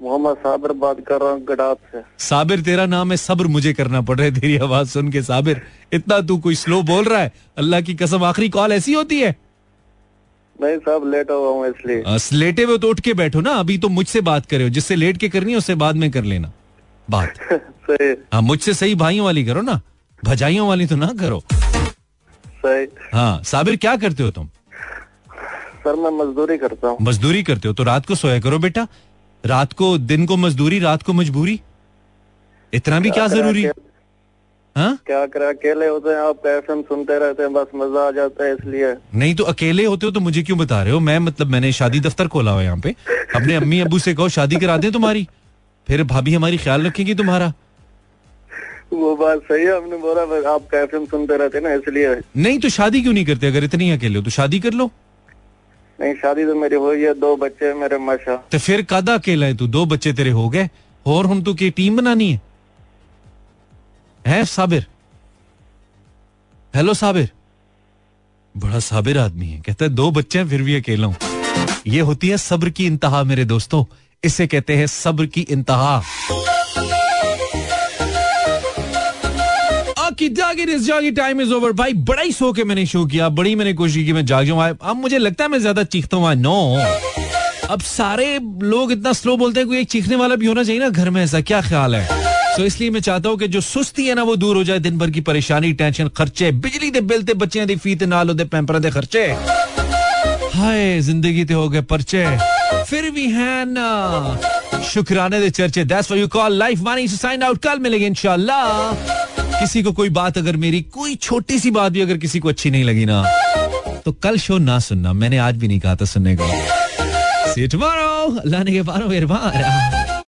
मोहम्मद साबिर बात कर रहा हूँ गडात से साबिर तेरा नाम है सब्र मुझे करना पड़ रहा है तेरी आवाज़ सुन के साबिर इतना तू कोई स्लो बोल रहा है अल्लाह की कसम आखिरी कॉल ऐसी होती है नहीं साहब लेट हुआ हूँ इसलिए लेटे हुए तो उठ के बैठो ना अभी तो मुझसे बात करे हो जिससे लेट के करनी है उससे बाद में कर लेना बात। सही। हाँ मुझसे सही भाइयों वाली करो ना। भजाइयों वाली तो ना करो। सही। हाँ साबिर क्या करते हो तुम? सर मैं मजदूरी करता हूँ। मजदूरी करते हो तो रात को सोया करो बेटा। रात को दिन को मजदूरी रात को मजबूरी। इतना भी क्या ज़रूरी? हाँ? क्या करें? अकेले होते हैं आप एफएम सुनते रहते हैं बस मज़ा आ जाता है इसलिए। नहीं तो अकेले होते हो तो मुझे क्यों बता रहे हो? मैं मतलब मैंने शादी दफ्तर खोला हुआ यहाँ पे। अपने अम्मी अबू से कहो शादी करा दें तुम्हारी। फिर भाभी हमारी ख्याल रखेगी तुम्हारा? वो बात सही है हमने बोला आप एफएम सुनते रहते ना इसलिए। नहीं तो शादी क्यों नहीं करते? अगर इतनी अकेले हो तो शादी कर लो। नहीं शादी तो मेरी हुई है दो बच्चे हैं मेरे माशा तो फिर कादा अकेला है तू? दो बच्चे तेरे हो गए और हम तो की टीम बनानी है। है साबिर? हेलो साबिर? बड़ा साबिर आदमी है कहता है दो बच्चे हैं फिर भी अकेला हूँ। ये होती है सब्र की इंतहा मेरे दोस्तों। इसे कहते हैं सब्र की इंतहा। टाइम इज़ ओवर भाई, बड़ा ही सो के मैंने शो किया। बड़ी मैंने कोशिश की, मैं जाग जाऊँ। अब मुझे लगता है मैं ज़्यादा चीखता नो अब सारे लोग इतना स्लो बोलते हैं, कोई एक चीखने वाला भी होना चाहिए ना घर में ऐसा। क्या ख्याल है? तो इसलिए मैं चाहता हूँ कि जो सुस्ती है ना, वो दूर हो जाए। दिन भर की परेशानी टेंशन खर्चे, बिजली दे बिल बच्चे दी फ़ी नाल ओदे पैंपर दे खर्चे। हाय, ज़िंदगी ते हो गए पर्चे। फिर भी है ना। शुक्राने दे चर्चे that's what you call life Mani sign out कल मिलेंगे इंशाल्लाह। किसी को कोई बात अगर मेरी कोई छोटी सी बात भी अगर किसी को अच्छी नहीं लगी ना तो कल शो ना सुनना। मैंने आज भी नहीं कहा था सुनने को। सी टुमारो अल्लाह ने के पारो मेहरबान।